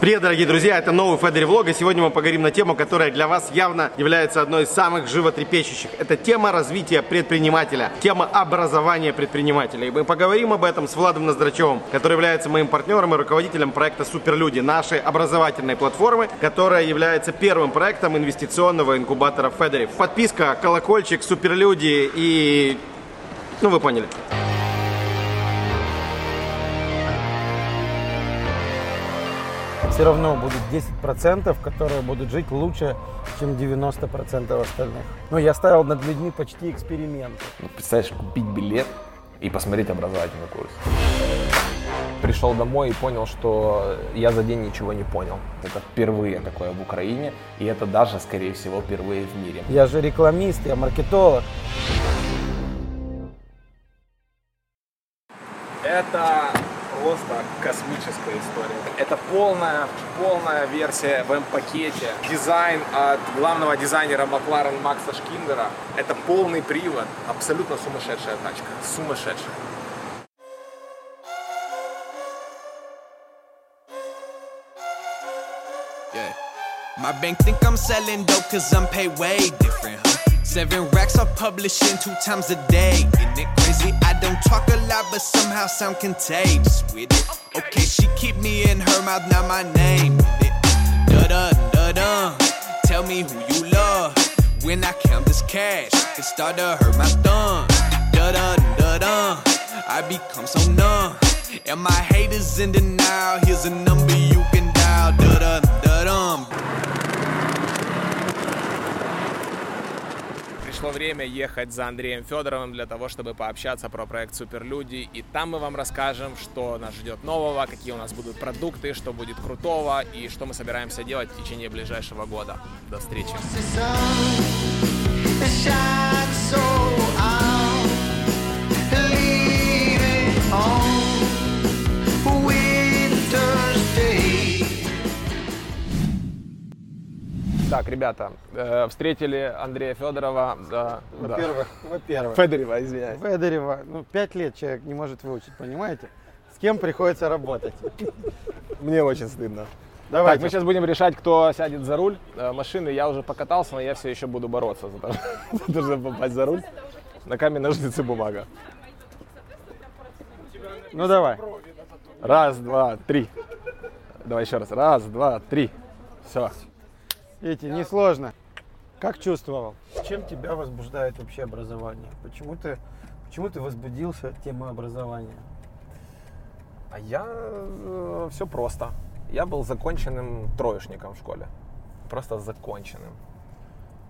Привет, дорогие друзья, это новый Федери Влог, и сегодня мы поговорим на тему, которая для вас явно является одной из самых животрепещущих. Это тема развития предпринимателя, тема образования предпринимателя. И мы поговорим об этом с Владом Ноздрачевым, который является моим партнером и руководителем проекта Суперлюди, нашей образовательной платформы, которая является первым проектом инвестиционного инкубатора Федери. Подписка, колокольчик, Суперлюди и... Ну, вы поняли. Все равно будут 10%, которые будут жить лучше, чем 90% остальных. Но я ставил над людьми почти эксперимент. Ну, представляешь, купить билет и посмотреть образовательный курс. Пришел домой и понял, что я за день ничего не понял. Это впервые такое в Украине, и это даже, скорее всего, впервые в мире. Я же рекламист, я маркетолог. Это просто космическая история. Это полная, полная версия в М-пакете. Дизайн от главного дизайнера Макларен Макса Шкиндера. Это полный привод. Абсолютно сумасшедшая тачка. Сумасшедшая. My bank think I'm selling dope cause I'm paid way different. Seven racks of publishing two times a day. Isn't it crazy? I don't talk a lot, but somehow sound contagious with it. Okay, she keep me in her mouth, not my name. Da da da da. Tell me who you love. When I count this cash, it start to hurt my thumb. Da da da da. I become so numb. And my haters in denial. Here's a number you can dial. Da da da dum. Пришло время ехать за Андреем Федоровым для того, чтобы пообщаться про проект Суперлюди. И там мы вам расскажем, что нас ждет нового, какие у нас будут продукты, что будет крутого и что мы собираемся делать в течение ближайшего года. До встречи. Так, ребята, э, встретили Андрея Федорова. Да, да. Во-первых, во-первых. Федорева, извиняюсь. Федорева, ну, пять лет человек не может выучить, понимаете? С кем приходится работать? Мне очень стыдно. Давайте. Так, мы сейчас будем решать, кто сядет за руль э, машины. Я уже покатался, но я все еще буду бороться за то, чтобы попасть за руль. На камень, ножницы, бумага. Ну, давай. Раз, два, три. Давай еще раз. Раз, два, три. Все. Видите, несложно. Как чувствовал? Чем тебя возбуждает вообще образование? Почему ты, почему ты возбудился от темы образования? А я все просто. Я был законченным троечником в школе. Просто законченным.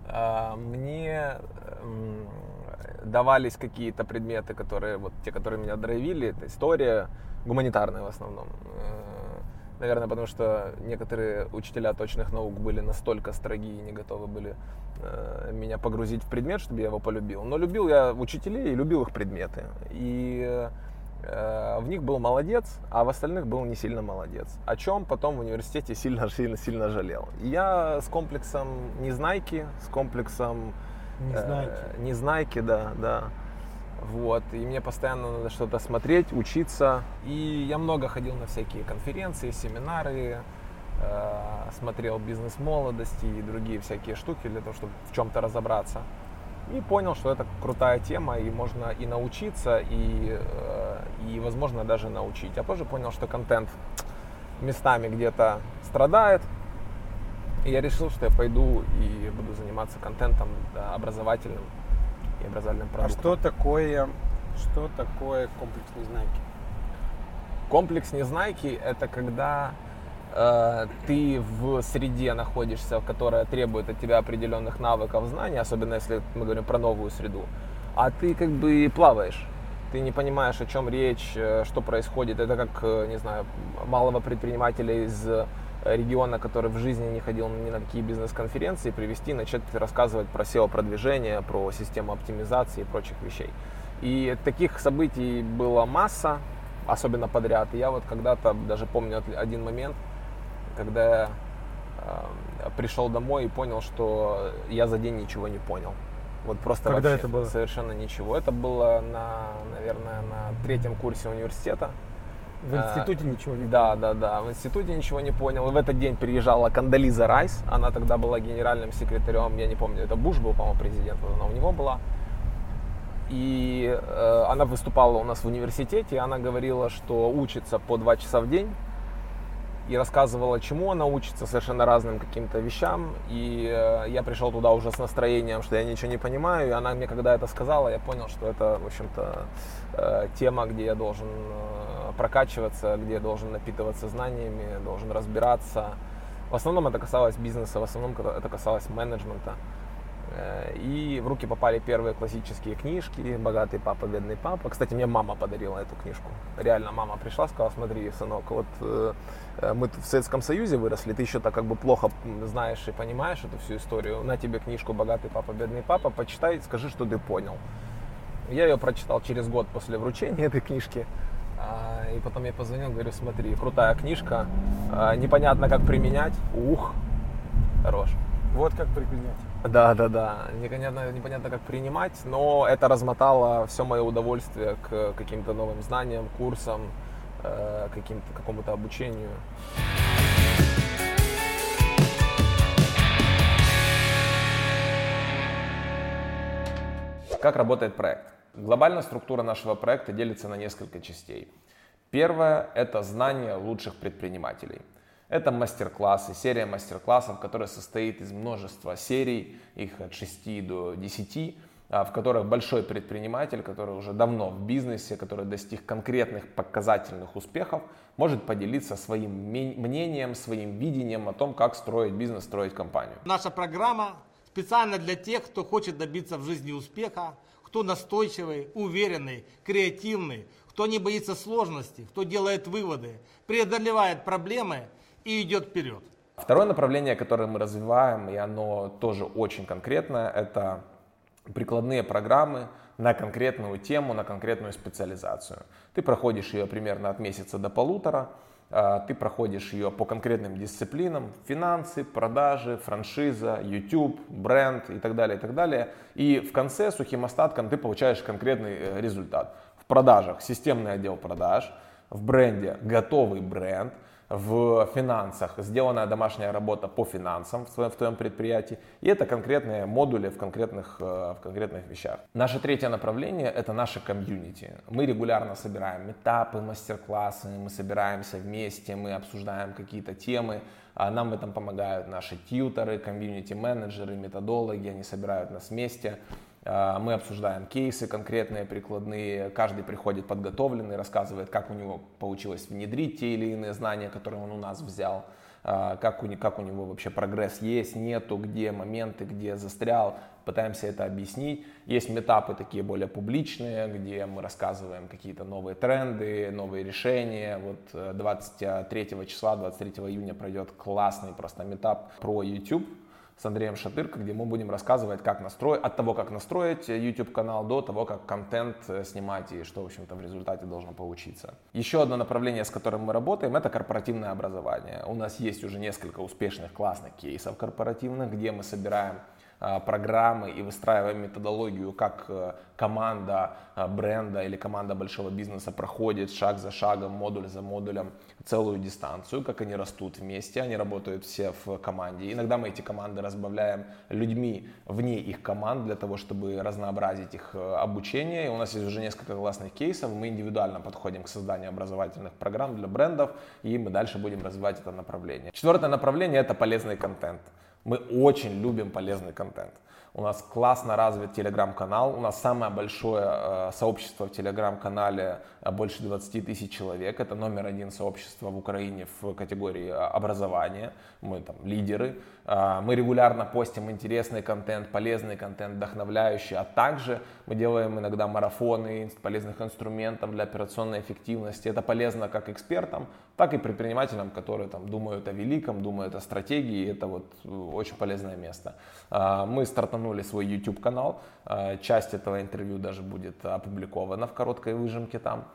А, Мне м, давались какие-то предметы, которые, вот те, которые меня драйвили, это история, гуманитарная в основном. Наверное, потому что некоторые учителя точных наук были настолько строги и не готовы были э, меня погрузить в предмет, чтобы я его полюбил. Но любил я учителей и любил их предметы. И э, в них был молодец, а в остальных был не сильно молодец. О чем потом в университете сильно-сильно-сильно жалел. И я с комплексом незнайки, с комплексом Незнайки. э, незнайки, да, да. Вот, и мне постоянно надо что-то смотреть, учиться. И я много ходил на всякие конференции, семинары, э, смотрел бизнес молодости и другие всякие штуки для того, чтобы в чем-то разобраться. И понял, что это крутая тема, и можно и научиться, и, э, и возможно даже научить. А позже понял, что контент местами где-то страдает. И я решил, что я пойду и буду заниматься контентом да, образовательным и образовательным А продуктом. что такое, что такое комплекс незнайки? Комплекс незнайки – это когда э, ты в среде находишься, которая требует от тебя определенных навыков, знаний, особенно если мы говорим про новую среду, а ты как бы плаваешь. Ты не понимаешь, о чем речь, э, что происходит. Это как, э, не знаю, малого предпринимателя из региона, который в жизни не ходил ни на какие бизнес-конференции, привести, начать рассказывать про SEO-продвижение, про систему оптимизации и прочих вещей. И таких событий было масса, особенно подряд. И я вот когда-то даже помню один момент, когда я э, пришел домой и понял, что я за день ничего не понял. Вот просто Когда вообще это было? совершенно ничего. Это было на, наверное, на третьем курсе университета. В институте ничего не Да, да, да. В институте ничего не понял. И в этот день приезжала Кандализа Райс. Она тогда была генеральным секретарем. Я не помню, это Буш был, по-моему, президент. Она у него была. И э, она выступала у нас в университете. И она говорила, что учится по два часа в день. И рассказывала, чему она учится, совершенно разным каким-то вещам. И э, я пришел туда уже с настроением, что я ничего не понимаю. И она мне, когда это сказала, я понял, что это, в общем-то, э, тема, где я должен э, прокачиваться, где я должен напитываться знаниями, должен разбираться. В основном это касалось бизнеса, в основном это касалось менеджмента. Э, И в руки попали первые классические книжки «Богатый папа, бедный папа». Кстати, мне мама подарила эту книжку. Реально, мама пришла, сказала, смотри, сынок, вот э, э, мы в Советском Союзе выросли, ты еще так как бы плохо знаешь и понимаешь эту всю историю. На тебе книжку «Богатый папа, бедный папа», почитай, скажи, что ты понял. Я ее прочитал через год после вручения этой книжки. А, И потом я позвонил, говорю, смотри, крутая книжка, а, непонятно как применять. Ух, хорош. Вот как применять. Да, да, да. Непонятно, непонятно как принимать, но это размотало все мое удовольствие к каким-то новым знаниям, курсам, э, каким-то, какому-то обучению. Как работает проект? Глобальная структура нашего проекта делится на несколько частей. Первое – это знание лучших предпринимателей. Это мастер-классы, серия мастер-классов, которая состоит из множества серий, их от 6 до 10, а, в которых большой предприниматель, который уже давно в бизнесе, который достиг конкретных показательных успехов, может поделиться своим мнением, своим видением о том, как строить бизнес, строить компанию. Наша программа специально для тех, кто хочет добиться в жизни успеха, кто настойчивый, уверенный, креативный, кто не боится сложностей, кто делает выводы, преодолевает проблемы и идет вперед. Второе направление, которое мы развиваем, и оно тоже очень конкретное, это прикладные программы на конкретную тему, на конкретную специализацию. Ты проходишь ее примерно от месяца до полутора, а, ты проходишь ее по конкретным дисциплинам, финансы, продажи, франшиза, YouTube, бренд и так далее, и так далее. И в конце сухим остатком ты получаешь конкретный э, результат. В продажах системный отдел продаж, в бренде готовый бренд, в финансах сделанная домашняя работа по финансам в твоем, в твоем предприятии. И это конкретные модули в конкретных, э, в конкретных вещах. Наше третье направление – это наше комьюнити. Мы регулярно собираем метапы, мастер-классы, мы собираемся вместе, мы обсуждаем какие-то темы. А Нам в этом помогают наши тьюторы, комьюнити-менеджеры, методологи, они собирают нас вместе. А, Мы обсуждаем кейсы конкретные, прикладные. Каждый приходит подготовленный, рассказывает, как у него получилось внедрить те или иные знания, которые он у нас взял, а, как у, как у него вообще прогресс есть, нету, где моменты, где застрял. Пытаемся это объяснить. Есть метапы такие более публичные, где мы рассказываем какие-то новые тренды, новые решения. Вот э, 23 числа, 23 июня пройдет классный просто метап про YouTube с Андреем Шатырко, где мы будем рассказывать, как настроить, от того, как настроить YouTube канал, до того, как контент э, снимать и что, в общем-то, в результате должно получиться. Еще одно направление, с которым мы работаем, это корпоративное образование. У нас есть уже несколько успешных классных кейсов корпоративных, где мы собираем программы и выстраиваем методологию, как э, команда а, бренда или команда большого бизнеса проходит шаг за шагом, модуль за модулем целую дистанцию, как они растут вместе, они работают все в команде. Иногда мы эти команды разбавляем людьми вне их команд для того, чтобы разнообразить их э, обучение. И у нас есть уже несколько классных кейсов, мы индивидуально подходим к созданию образовательных программ для брендов, и мы дальше будем развивать это направление. Четвертое направление это полезный контент. Мы очень любим полезный контент. У нас классно развит телеграм-канал. У нас самое большое э, сообщество в телеграм-канале, э, больше 20 тысяч человек. Это номер один сообщество в Украине в категории э, образования. Мы там лидеры. Э, мы регулярно постим интересный контент, полезный контент, вдохновляющий. А также мы делаем иногда марафоны полезных инструментов для операционной эффективности. Это полезно как экспертам, так и предпринимателям, которые там думают о великом, думают о стратегии. Это вот э, очень полезное место. А, Мы стартанули свой YouTube канал. А, Часть этого интервью даже будет опубликована в короткой выжимке там.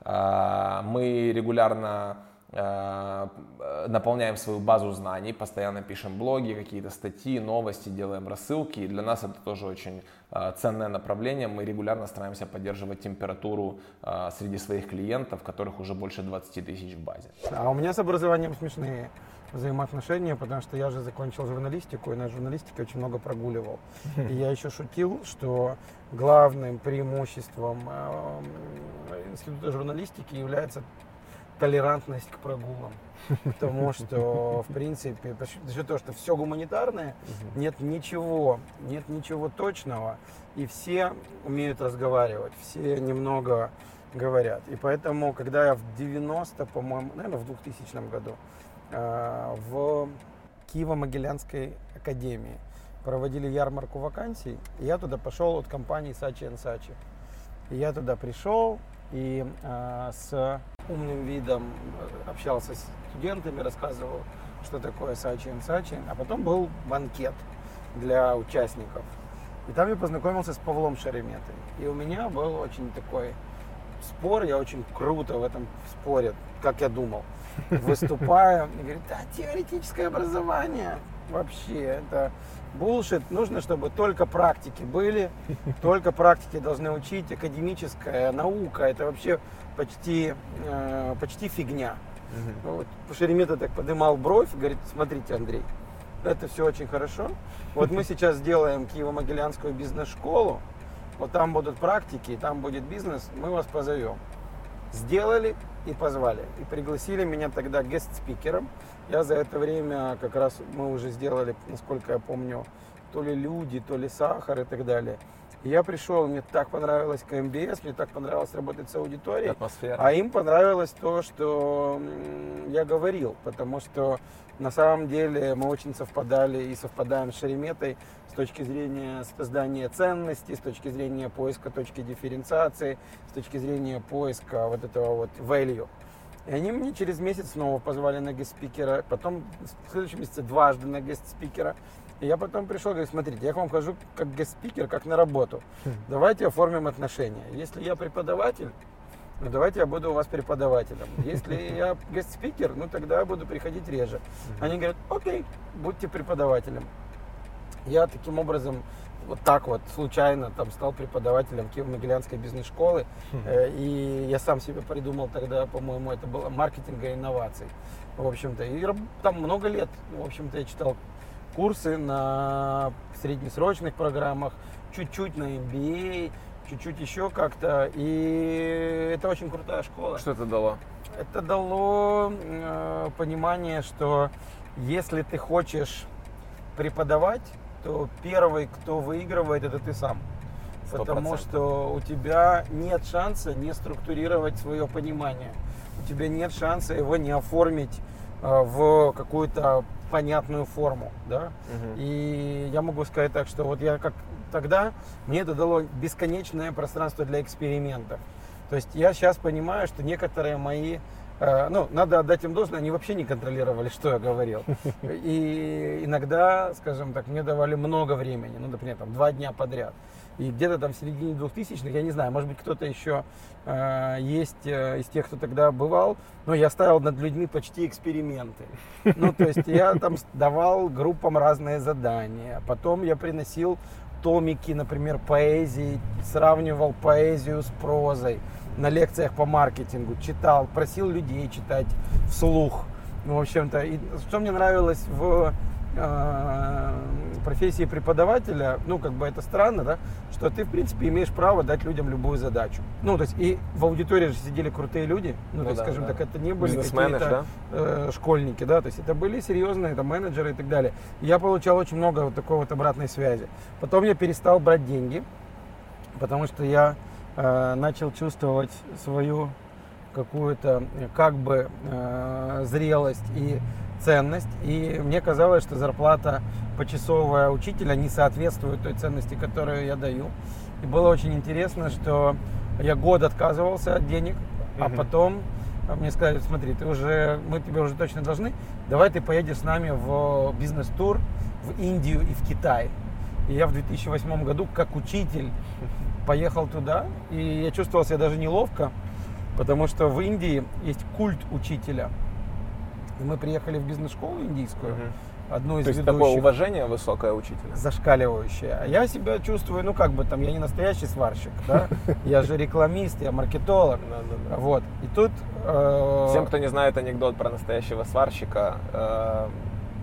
А, Мы регулярно наполняем свою базу знаний, постоянно пишем блоги, какие-то статьи, новости, делаем рассылки. И для нас это тоже очень э, ценное направление. Мы регулярно стараемся поддерживать температуру э, среди своих клиентов, которых уже больше 20 тысяч в базе. А у меня с образованием смешные взаимоотношения, потому что я же закончил журналистику и на журналистике очень много прогуливал. И я еще шутил, что главным преимуществом э, института журналистики является толерантность к прогулам. Потому что, в принципе, за счет того, что все гуманитарное, нет ничего, нет ничего точного, и все умеют разговаривать, все немного говорят. И поэтому, когда я в 90, по-моему, наверное, в 2000 году э, в Киево-Могилянской академии проводили ярмарку вакансий, и я туда пошел от компании Сачи Сачи. И я туда пришел и э, с умным видом общался с студентами, рассказывал, что такое Сачи Сачи, а потом был банкет для участников. И там я познакомился с Павлом Шереметой. И у меня был очень такой спор, я очень круто в этом споре, как я думал, выступаю. И говорит, да, теоретическое образование вообще, это булшит. Нужно, чтобы только практики были, только практики должны учить. Академическая наука, это вообще почти, э, почти фигня. Угу. Вот. Шеремета так поднимал бровь, говорит, смотрите, Андрей, это все очень хорошо. Вот мы сейчас сделаем Киево-Могилянскую бизнес-школу, вот там будут практики, там будет бизнес, мы вас позовем. Сделали и позвали. И пригласили меня тогда гест-спикером. Я за это время как раз мы уже сделали, насколько я помню, то ли люди, то ли сахар и так далее. Я пришел, мне так понравилось КМБС, мне так понравилось работать с аудиторией. Атмосфера. А им понравилось то, что я говорил, потому что на самом деле мы очень совпадали и совпадаем с Шереметой с точки зрения создания ценностей, с точки зрения поиска точки дифференциации, с точки зрения поиска вот этого вот value. И они мне через месяц снова позвали на гест-спикера, потом в следующем месяце дважды на гест-спикера. И я потом пришел и говорю, смотрите, я к вам хожу как гест-спикер, как на работу. Хм. Давайте оформим отношения. Если я преподаватель, ну давайте я буду у вас преподавателем. Если я гест-спикер, ну тогда я буду приходить реже. Они говорят, окей, будьте преподавателем. Я таким образом вот так вот случайно там стал преподавателем Киево-Могилянской бизнес-школы. Э, и я сам себе придумал тогда, по-моему, это было маркетинга и инноваций. В общем-то, и там много лет, в общем-то, я читал курсы на среднесрочных программах, чуть-чуть на MBA, чуть-чуть еще как-то. И это очень крутая школа. Что это дало? Это дало э, понимание, что если ты хочешь преподавать, то первый, кто выигрывает, это ты сам. 100%. Потому что у тебя нет шанса не структурировать свое понимание. У тебя нет шанса его не оформить э, в какую-то понятную форму, да. Угу. И я могу сказать так, что вот я как тогда, мне это дало бесконечное пространство для экспериментов. То есть я сейчас понимаю, что некоторые мои ну, надо отдать им должное, они вообще не контролировали, что я говорил. И иногда, скажем так, мне давали много времени, ну, например, там, два дня подряд. И где-то там в середине 2000-х, я не знаю, может быть, кто-то еще э, есть э, из тех, кто тогда бывал, но я ставил над людьми почти эксперименты. Ну, то есть я там давал группам разные задания. Потом я приносил томики, например, поэзии, сравнивал поэзию с прозой на лекциях по маркетингу, читал, просил людей читать вслух. Ну, в общем-то, и что мне нравилось в э, профессии преподавателя, ну, как бы это странно, да, что ты, в принципе, имеешь право дать людям любую задачу. Ну, то есть, и в аудитории же сидели крутые люди, ну, ну то есть, да, скажем да. так, это не были какие-то да? э, школьники, да, то есть, это были серьезные там менеджеры и так далее. И я получал очень много вот такой вот обратной связи. Потом я перестал брать деньги, потому что я э, начал чувствовать свою какую-то как бы э, зрелость и ценность. И мне казалось, что зарплата почасовая учителя не соответствует той ценности, которую я даю. И было очень интересно, что я год отказывался от денег, а потом мне сказали, смотри, ты уже, мы тебе уже точно должны, давай ты поедешь с нами в бизнес-тур в Индию и в Китай. И я в 2008 году как учитель поехал туда, и я чувствовал себя даже неловко, потому что в Индии есть культ учителя. И мы приехали в бизнес-школу индийскую, одну из То есть ведущих, такое уважение высокое учителя. зашкаливающее. А я себя чувствую, ну как бы там, я не настоящий сварщик, да? Я же рекламист, я маркетолог. Вот. И тут... э, Всем, кто не знает анекдот про настоящего сварщика, э,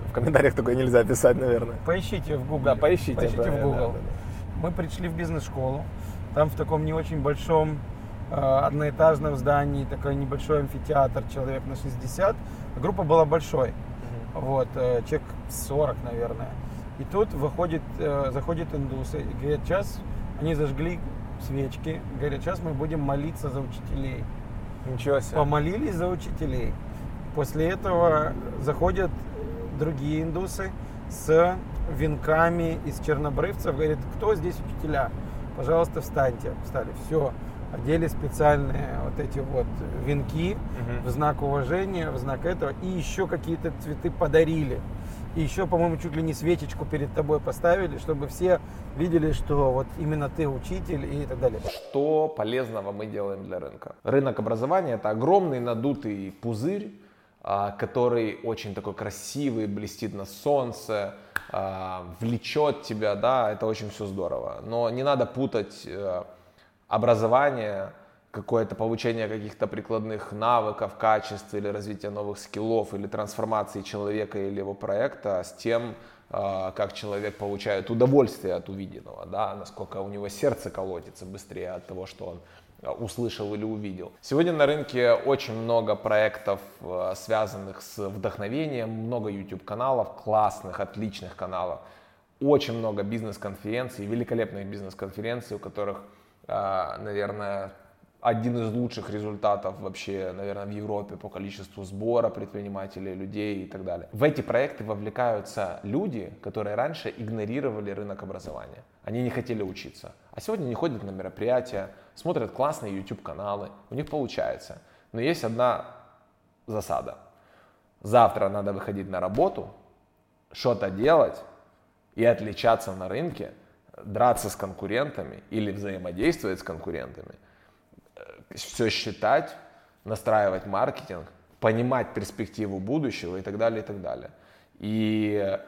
в комментариях такое нельзя писать, наверное. Поищите в Google. Да, поищите, Поищите да, в да, Google. да, да. Мы пришли в бизнес-школу. Там в таком не очень большом э, одноэтажном здании, такой небольшой амфитеатр, человек на 60. Группа была большой. Вот, э, человек 40, наверное. И тут выходит, э, заходят индусы и говорят, сейчас они зажгли свечки, говорят, сейчас мы будем молиться за учителей. Ничего себе. Помолились за учителей. После этого заходят другие индусы с венками из чернобрывцев. Говорит, кто здесь учителя? Пожалуйста, встаньте. Встали. Все. Одели специальные вот эти вот венки в знак уважения, в знак этого. И еще какие-то цветы подарили. И еще, по-моему, чуть ли не свечечку перед тобой поставили, чтобы все видели, что вот именно ты учитель и так далее. Что полезного мы делаем для рынка? Рынок образования это огромный надутый пузырь, а, который очень такой красивый, блестит на солнце, влечет тебя, да, это очень все здорово. Но не надо путать э, образование, какое-то получение каких-то прикладных навыков, качеств или развитие новых скиллов или трансформации человека или его проекта с тем, а, как человек получает удовольствие от увиденного, да, насколько у него сердце колотится быстрее от того, что он а, услышал или увидел. Сегодня на рынке очень много проектов, а, связанных с вдохновением, много YouTube-каналов, классных, отличных каналов, очень много бизнес-конференций, великолепных бизнес-конференций, у которых, а, наверное, один из лучших результатов вообще, наверное, в Европе по количеству сбора предпринимателей, людей и так далее. В эти проекты вовлекаются люди, которые раньше игнорировали рынок образования. Они не хотели учиться. А сегодня они ходят на мероприятия, смотрят классные YouTube-каналы, у них получается. Но есть одна засада. Завтра надо выходить на работу, что-то делать и отличаться на рынке, драться с конкурентами или взаимодействовать с конкурентами – все считать, настраивать маркетинг, понимать перспективу будущего и так далее, и так далее. И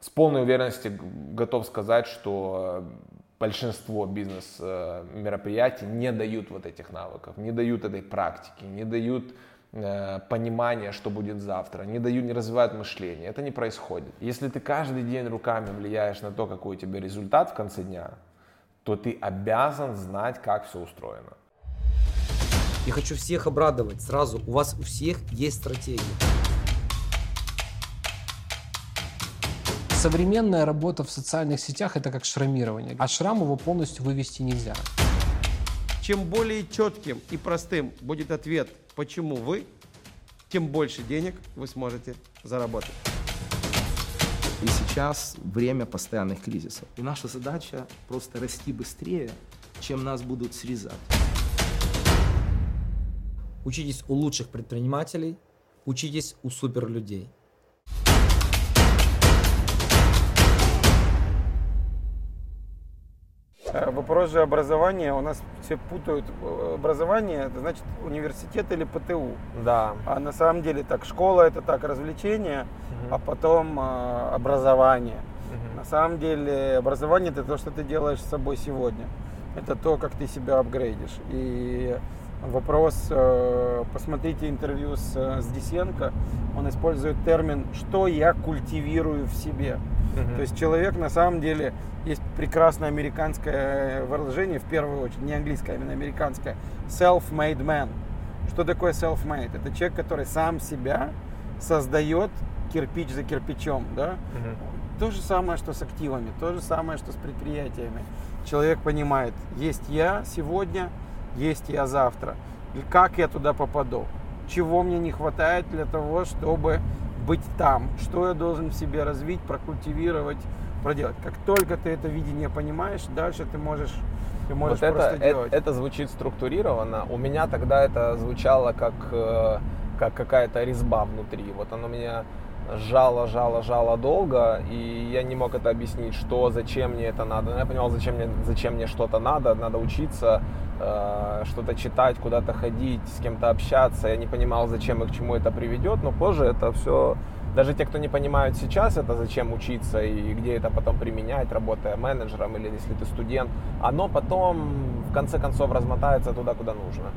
с полной уверенностью готов сказать, что большинство бизнес-мероприятий не дают вот этих навыков, не дают этой практики, не дают э, понимания, что будет завтра, не дают, не развивают мышление. Это не происходит. Если ты каждый день руками влияешь на то, какой у тебя результат в конце дня, то ты обязан знать, как все устроено. Я хочу всех обрадовать сразу. У вас у всех есть стратегия. Современная работа в социальных сетях это как шрамирование. А шрам его полностью вывести нельзя. Чем более четким и простым будет ответ, почему вы, тем больше денег вы сможете заработать. И сейчас время постоянных кризисов. И наша задача просто расти быстрее, чем нас будут срезать. Учитесь у лучших предпринимателей, учитесь у суперлюдей. Э, Вопрос же образования. У нас все путают э, образование, это значит университет или ПТУ. Да. А на самом деле так, школа это так, развлечение, а потом э, образование. На самом деле образование это то, что ты делаешь с собой сегодня. Это то, как ты себя апгрейдишь. И вопрос, э, посмотрите интервью с, э, с Дисенко, он использует термин «что я культивирую в себе». То есть человек на самом деле, есть прекрасное американское выражение, в первую очередь, не английское, а именно американское, self-made man. Что такое self-made? Это человек, который сам себя создает кирпич за кирпичом, да? То же самое, что с активами, то же самое, что с предприятиями. Человек понимает, есть я сегодня, есть я завтра. Как я туда попаду? Чего мне не хватает для того, чтобы быть там? Что я должен в себе развить, прокультивировать, проделать? Как только ты это видение понимаешь, дальше ты можешь, ты можешь вот это, просто это, делать. это звучит структурированно. У меня тогда это звучало как, э, как какая-то резьба внутри. Вот оно меня жало, жало, жало долго, и я не мог это объяснить, что, зачем мне это надо. Я понимал, зачем мне, зачем мне что-то надо, надо учиться, э, что-то читать, куда-то ходить, с кем-то общаться. Я не понимал, зачем и к чему это приведет, но позже это все, даже те, кто не понимают сейчас это, зачем учиться и где это потом применять, работая менеджером или если ты студент, оно потом в конце концов размотается туда, куда нужно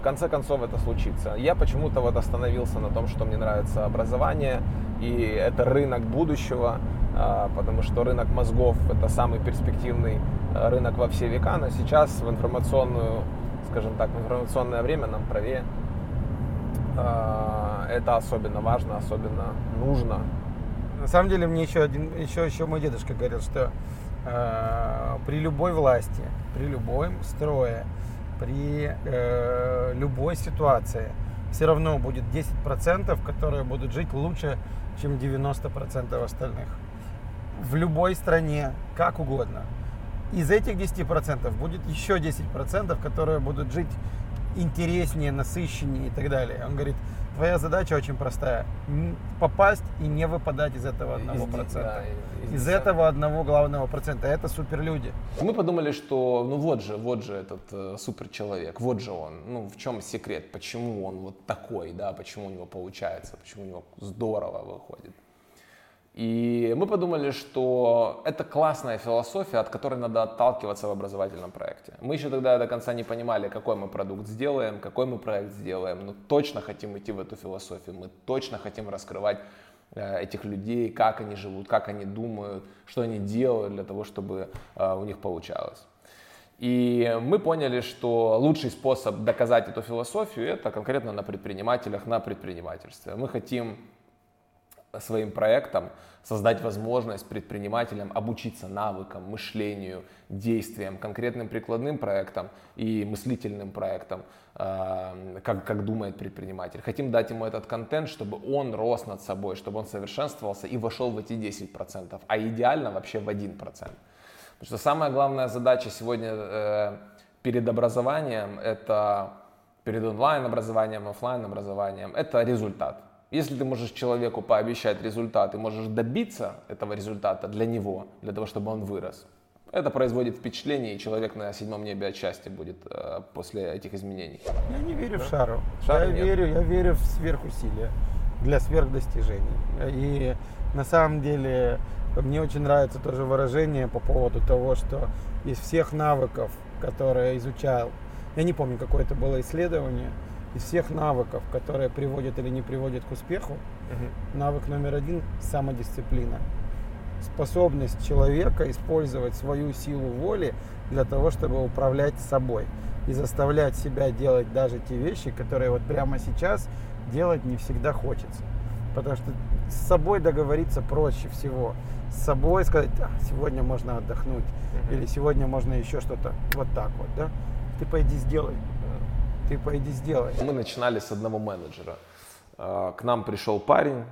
в конце концов это случится. Я почему-то вот остановился на том, что мне нравится образование, и это рынок будущего, а, потому что рынок мозгов это самый перспективный а, рынок во все века, но сейчас в информационную, скажем так, в информационное время нам правее а, это особенно важно, особенно нужно. На самом деле мне еще один, еще, еще мой дедушка говорил, что э, при любой власти, при любом строе, при э, любой ситуации все равно будет 10%, которые будут жить лучше, чем 90% остальных. В любой стране, как угодно. Из этих 10% будет еще 10%, которые будут жить интереснее, насыщеннее и так далее. Он говорит, твоя задача очень простая. Попасть и не выпадать из этого одного Из- процента. да, из Из этого одного главного процента. Это суперлюди. Мы подумали, что ну вот же, вот же этот э, суперчеловек, вот же он. Ну в чем секрет, почему он вот такой, да, почему у него получается, почему у него здорово выходит. И мы подумали, что это классная философия, от которой надо отталкиваться в образовательном проекте. Мы еще тогда до конца не понимали, какой мы продукт сделаем, какой мы проект сделаем, но точно хотим идти в эту философию, мы точно хотим раскрывать э, этих людей, как они живут, как они думают, что они делают для того, чтобы э, у них получалось. И мы поняли, что лучший способ доказать эту философию это конкретно на предпринимателях, на предпринимательстве. Мы хотим своим проектом создать возможность предпринимателям обучиться навыкам, мышлению, действиям, конкретным прикладным проектам и мыслительным проектам, э, как, как думает предприниматель. Хотим дать ему этот контент, чтобы он рос над собой, чтобы он совершенствовался и вошел в эти 10%, а идеально вообще в 1%. Потому что самая главная задача сегодня э, перед образованием, это перед онлайн-образованием, офлайн-образованием, это результат. Если ты можешь человеку пообещать результат и можешь добиться этого результата для него, для того, чтобы он вырос, это производит впечатление, и человек на седьмом небе от счастья будет э, после этих изменений. Я не верю в шару. Шара я нет. верю, я верю в сверхусилия для сверхдостижений. И на самом деле мне очень нравится тоже выражение по поводу того, что из всех навыков, которые я изучал, я не помню, какое это было исследование, из всех навыков, которые приводят или не приводят к успеху, навык номер один – самодисциплина. Способность человека использовать свою силу воли для того, чтобы управлять собой и заставлять себя делать даже те вещи, которые вот прямо сейчас делать не всегда хочется. Потому что с собой договориться проще всего. С собой сказать, «А, сегодня можно отдохнуть, или сегодня можно еще что-то вот так вот, да? Ты пойди сделай. Ты пойди сделай. Мы начинали с одного менеджера. Э, К нам пришел парень,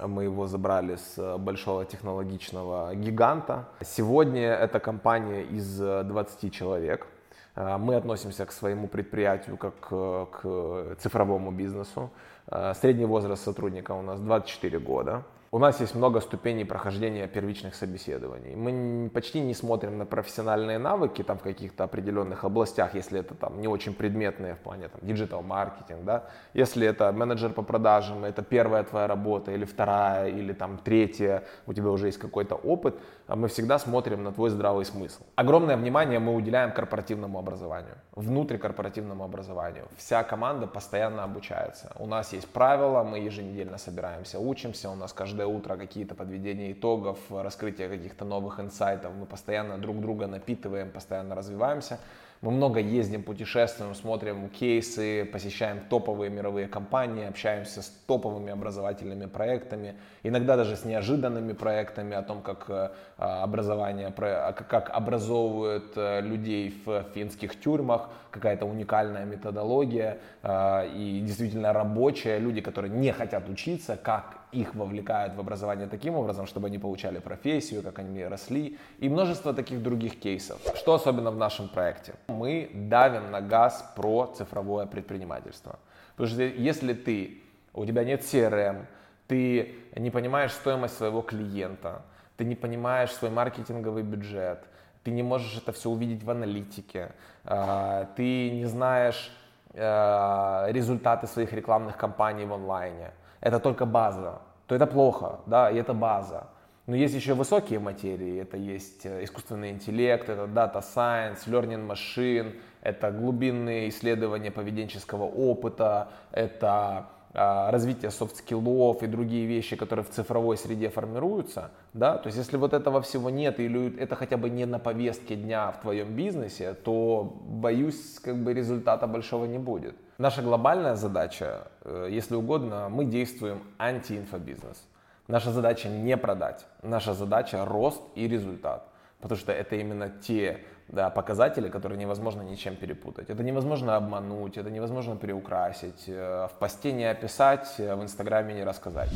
мы его забрали с э, большого технологичного гиганта. Сегодня эта компания из э, 20 человек. Э, Мы относимся к своему предприятию как э, к цифровому бизнесу. Э, Средний возраст сотрудника у нас 24 года. У нас есть много ступеней прохождения первичных собеседований. Мы почти не смотрим на профессиональные навыки там, в каких-то определенных областях, если это там, не очень предметные в плане там, digital-маркетинг. Да? Если это менеджер по продажам, это первая твоя работа, или вторая, или там, третья, у тебя уже есть какой-то опыт, а мы всегда смотрим на твой здравый смысл. Огромное внимание мы уделяем корпоративному образованию, внутрикорпоративному образованию. Вся команда постоянно обучается. У нас есть правила, мы еженедельно собираемся, учимся, у нас каждое утро какие-то подведения итогов, раскрытие каких-то новых инсайтов. Мы постоянно друг друга напитываем, постоянно развиваемся. Мы много ездим, путешествуем, смотрим кейсы, посещаем топовые мировые компании, общаемся с топовыми образовательными проектами, иногда даже с неожиданными проектами о том, как э, образование, как образовывают э, людей в финских тюрьмах, какая-то уникальная методология э, и действительно рабочая, люди, которые не хотят учиться, как их вовлекают в образование таким образом, чтобы они получали профессию, как они росли, и множество таких других кейсов. Что особенно в нашем проекте? Мы давим на газ про цифровое предпринимательство. Потому что если ты, у тебя нет CRM, ты не понимаешь стоимость своего клиента, ты не понимаешь свой маркетинговый бюджет, ты не можешь это все увидеть в аналитике, а, ты не знаешь а, результаты своих рекламных кампаний в онлайне. Это только база. То это плохо, да, и это база. Но есть еще высокие материи, это есть э, искусственный интеллект, это data science, learning machine, это глубинные исследования поведенческого опыта, это развитие soft skill ов и другие вещи, которые в цифровой среде формируются, да, то есть если вот этого всего нет или это хотя бы не на повестке дня в твоем бизнесе, то, боюсь, как бы результата большого не будет. Наша глобальная задача, э, если угодно, мы действуем анти-инфобизнес. Наша задача не продать, наша задача рост и результат, потому что это именно те да, показатели, которые невозможно ничем перепутать. Это невозможно обмануть, это невозможно переукрасить, э, в посте не описать, э, в инстаграме не рассказать.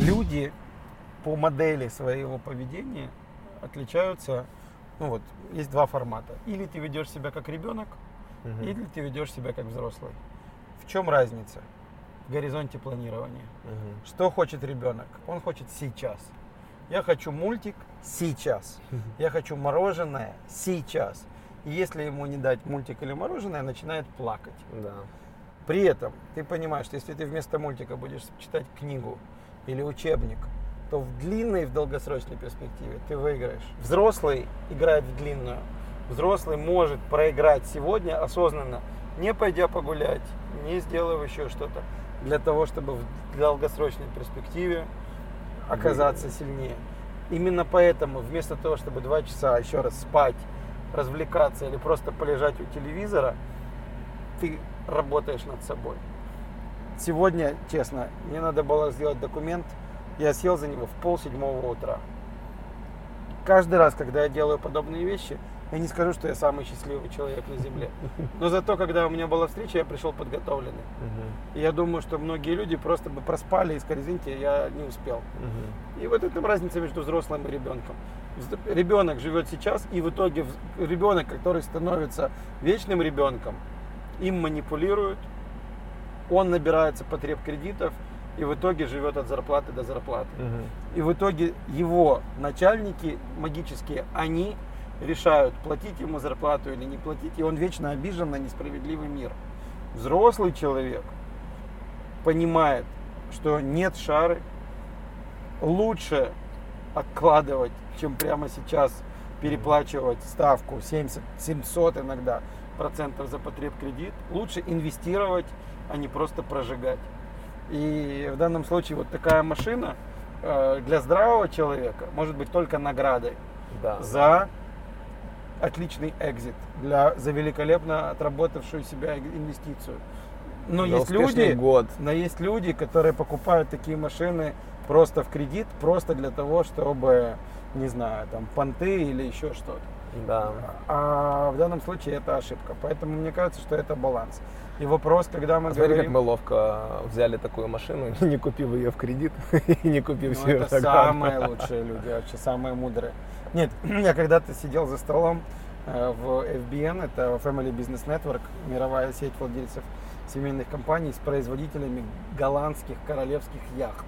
Люди по модели своего поведения отличаются, ну вот, есть два формата. Или ты ведешь себя как ребенок, угу. или ты ведешь себя как взрослый. В чем разница? В горизонте планирования. Угу. Что хочет ребенок? Он хочет сейчас. Я хочу мультик сейчас. Я хочу мороженое сейчас. И если ему не дать мультик или мороженое, начинает плакать. Да. При этом ты понимаешь, что если ты вместо мультика будешь читать книгу или учебник, то в длинной и в долгосрочной перспективе ты выиграешь. Взрослый играет в длинную. Взрослый может проиграть сегодня осознанно, не пойдя погулять, не сделав еще что-то, для того, чтобы в долгосрочной перспективе оказаться сильнее. Именно поэтому вместо того, чтобы два часа еще раз спать, развлекаться или просто полежать у телевизора, ты работаешь над собой. Сегодня, честно, мне надо было сделать документ, я сел за него в пол седьмого утра. Каждый раз, когда я делаю подобные вещи, я не скажу, что я самый счастливый человек на Земле. Но зато, когда у меня была встреча, я пришел подготовленный. Uh-huh. И я думаю, что многие люди просто бы проспали и сказали, извините, я не успел. Uh-huh. И вот это разница между взрослым и ребенком. Ребенок живет сейчас, и в итоге ребенок, который становится вечным ребенком, им манипулируют, он набирается потреб кредитов, и в итоге живет от зарплаты до зарплаты. Uh-huh. И в итоге его начальники магические, они решают, платить ему зарплату или не платить, и он вечно обижен на несправедливый мир. Взрослый человек понимает, что нет шары, лучше откладывать, чем прямо сейчас переплачивать ставку 70, 700 иногда процентов за потреб кредит. Лучше инвестировать, а не просто прожигать. И в данном случае вот такая машина э, для здравого человека может быть только наградой да. за отличный экзит для, за великолепно отработавшую себя инвестицию. Но есть люди, год. но есть люди, которые покупают такие машины просто в кредит, просто для того, чтобы, не знаю, там понты или еще что-то. Да. А в данном случае это ошибка. Поэтому мне кажется, что это баланс. И вопрос, когда мы а Смотри, говорим... как мы ловко взяли такую машину, не купив ее в кредит, и не купив ну, Это самые лучшие люди, вообще самые мудрые. Нет, я когда-то сидел за столом э, в FBN, это Family Business Network, мировая сеть владельцев семейных компаний с производителями голландских королевских яхт.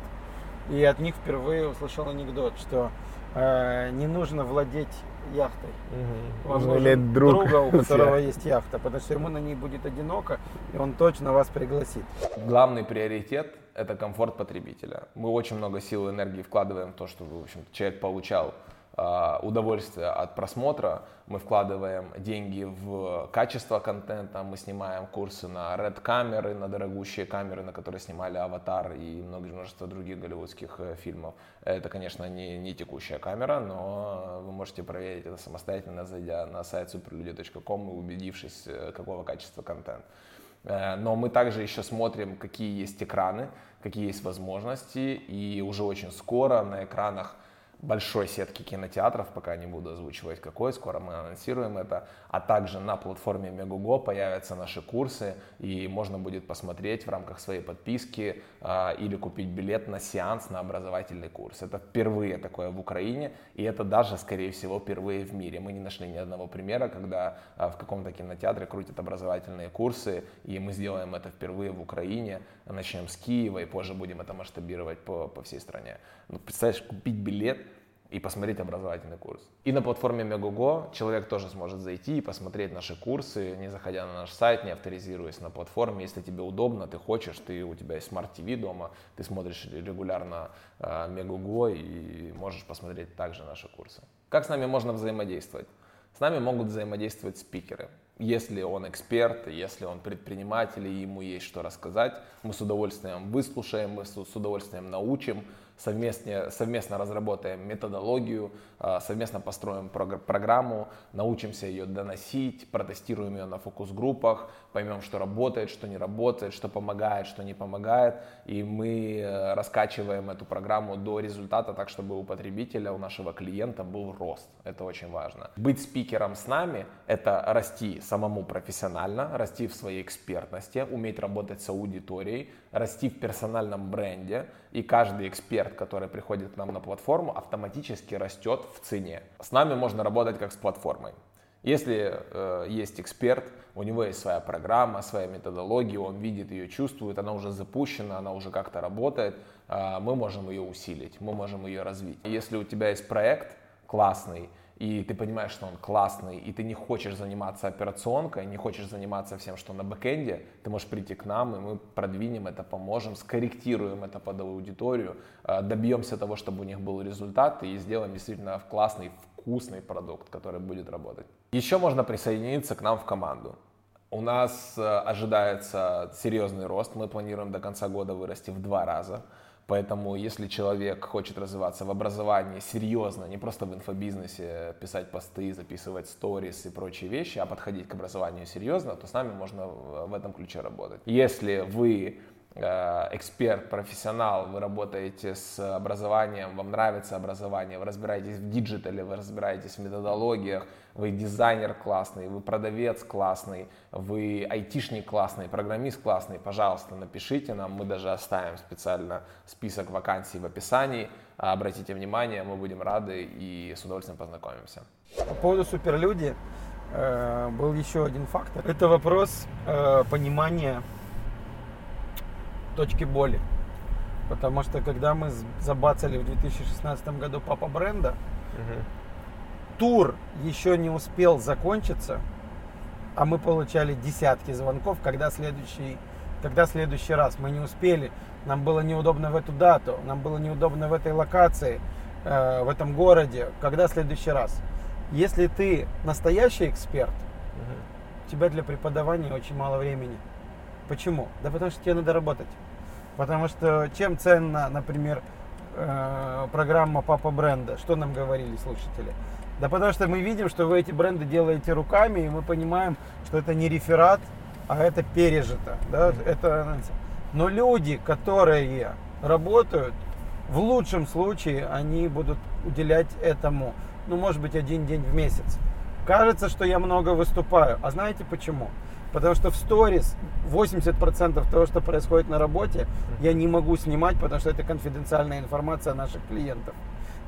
И от них впервые услышал анекдот, что э, не нужно владеть яхтой. Угу. Вам нужен друг, друга, у которого есть яхта, потому что ему на ней будет одиноко, и он точно вас пригласит. Главный приоритет – это комфорт потребителя. Мы очень много сил и энергии вкладываем в то, чтобы в общем, человек получал удовольствие от просмотра, мы вкладываем деньги в качество контента, мы снимаем курсы на Red камеры, на дорогущие камеры, на которые снимали «Аватар» и множество других голливудских э, фильмов. Это, конечно, не, не текущая камера, но вы можете проверить это самостоятельно, зайдя на сайт superlude.com и убедившись, э, какого качества контент. Э, но мы также еще смотрим, какие есть экраны, какие есть возможности, и уже очень скоро на экранах большой сетки кинотеатров, пока не буду озвучивать какой, скоро мы анонсируем это, а также на платформе Мегуго появятся наши курсы, и можно будет посмотреть в рамках своей подписки а, или купить билет на сеанс на образовательный курс. Это впервые такое в Украине, и это даже, скорее всего, впервые в мире. Мы не нашли ни одного примера, когда а, в каком-то кинотеатре крутят образовательные курсы, и мы сделаем это впервые в Украине, начнем с Киева, и позже будем это масштабировать по, по всей стране. Ну, представляешь, купить билет и посмотреть образовательный курс. И на платформе Megogo человек тоже сможет зайти и посмотреть наши курсы, не заходя на наш сайт, не авторизируясь на платформе. Если тебе удобно, ты хочешь, ты, у тебя есть Smart TV дома, ты смотришь регулярно э, и можешь посмотреть также наши курсы. Как с нами можно взаимодействовать? С нами могут взаимодействовать спикеры. Если он эксперт, если он предприниматель и ему есть что рассказать, мы с удовольствием выслушаем, мы с удовольствием научим, совместно, совместно разработаем методологию, а, совместно построим программу, научимся ее доносить, протестируем ее на фокус-группах, поймем, что работает, что не работает, что помогает, что не помогает, и мы э, раскачиваем эту программу до результата так, чтобы у потребителя, у нашего клиента был рост. Это очень важно. Быть спикером с нами – это расти самому профессионально, расти в своей экспертности, уметь работать с аудиторией, расти в персональном бренде, и каждый эксперт, который приходит к нам на платформу, автоматически растет в цене. С нами можно работать как с платформой. Если э, есть эксперт, у него есть своя программа, своя методология, он видит ее, чувствует, она уже запущена, она уже как-то работает, э, мы можем ее усилить, мы можем ее развить. Если у тебя есть проект классный, и ты понимаешь, что он классный, и ты не хочешь заниматься операционкой, не хочешь заниматься всем, что на бэкэнде, ты можешь прийти к нам, и мы продвинем это, поможем, скорректируем это под аудиторию, э, добьемся того, чтобы у них был результат, и сделаем действительно классный, вкусный продукт, который будет работать. Еще можно присоединиться к нам в команду. У нас э, ожидается серьезный рост, мы планируем до конца года вырасти в два раза. Поэтому, если человек хочет развиваться в образовании серьезно, не просто в инфобизнесе писать посты, записывать сторис и прочие вещи, а подходить к образованию серьезно, то с нами можно в этом ключе работать. Если вы эксперт, профессионал, вы работаете с образованием, вам нравится образование, вы разбираетесь в digital е, вы разбираетесь в методологиях, вы дизайнер классный, вы продавец классный, вы айтишник классный, программист классный, пожалуйста, напишите нам, мы даже оставим специально список вакансий в описании, обратите внимание, мы будем рады и с удовольствием познакомимся. По поводу суперлюди э, был еще один фактор. Это вопрос э, понимания точки боли. Потому что когда мы забацали в 2016 году папа бренда, угу. тур еще не успел закончиться, а мы получали десятки звонков, когда следующий, когда следующий раз. Мы не успели, нам было неудобно в эту дату, нам было неудобно в этой локации, э, в этом городе, когда следующий раз. Если ты настоящий эксперт, угу. у тебя для преподавания очень мало времени. Почему? Да потому что тебе надо работать. Потому что чем ценна, например, э, программа Папа Бренда? Что нам говорили слушатели? Да потому что мы видим, что вы эти бренды делаете руками, и мы понимаем, что это не реферат, а это пережито. Да? Это... Но люди, которые работают, в лучшем случае они будут уделять этому, ну, может быть, один день в месяц. Кажется, что я много выступаю. А знаете почему? Потому что в сторис 80% того, что происходит на работе, я не могу снимать, потому что это конфиденциальная информация наших клиентов.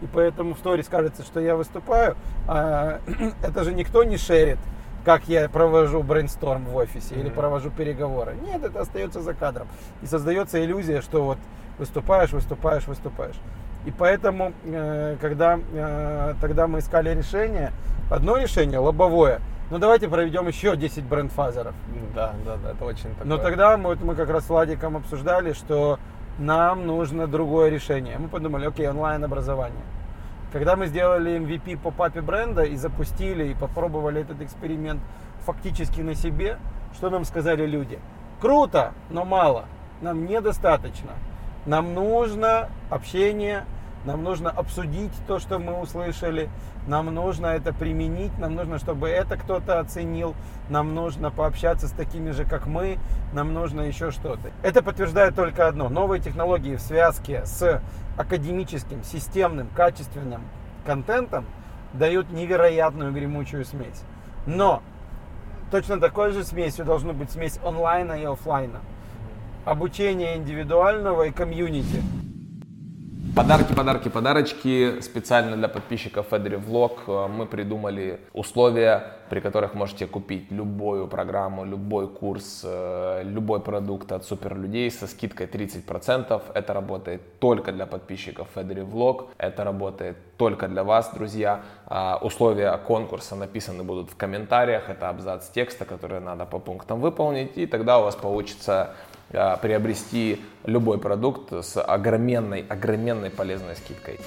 И поэтому в сторис кажется, что я выступаю, а это же никто не шерит, как я провожу брейнсторм в офисе mm-hmm. или провожу переговоры. Нет, это остается за кадром. И создается иллюзия, что вот выступаешь, выступаешь, выступаешь. И поэтому, э, когда э, тогда мы искали решение, одно решение лобовое – ну давайте проведем еще 10 брендфазеров. Да, да, да, это очень такое. Но тогда мы, мы как раз с Владиком обсуждали, что нам нужно другое решение. Мы подумали, окей, онлайн образование. Когда мы сделали MVP по папе бренда и запустили, и попробовали этот эксперимент фактически на себе, что нам сказали люди? Круто, но мало. Нам недостаточно. Нам нужно общение нам нужно обсудить то, что мы услышали, нам нужно это применить, нам нужно, чтобы это кто-то оценил, нам нужно пообщаться с такими же, как мы, нам нужно еще что-то. Это подтверждает только одно. Новые технологии в связке с академическим, системным, качественным контентом дают невероятную гремучую смесь. Но точно такой же смесью должна быть смесь онлайна и офлайна. Обучение индивидуального и комьюнити. Подарки, подарки, подарочки. Специально для подписчиков Федери Влог э, мы придумали условия, при которых можете купить любую программу, любой курс, э, любой продукт от суперлюдей со скидкой 30%. Это работает только для подписчиков Федери Влог. Это работает только для вас, друзья. А, условия конкурса написаны будут в комментариях. Это абзац текста, который надо по пунктам выполнить. И тогда у вас получится приобрести любой продукт с огроменной, огроменной полезной скидкой.